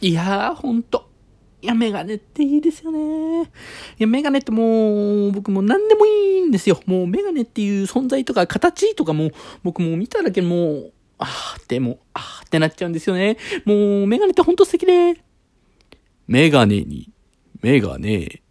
いやー、ほんと。いや、メガネっていいですよね。いや、メガネってもう、僕も何でもいいんですよ。もうメガネっていう存在とか形とかも、僕も見ただけもう、あーでも、あーってなっちゃうんですよね。もう、メガネってほんと素敵で。メガネに、メガネ。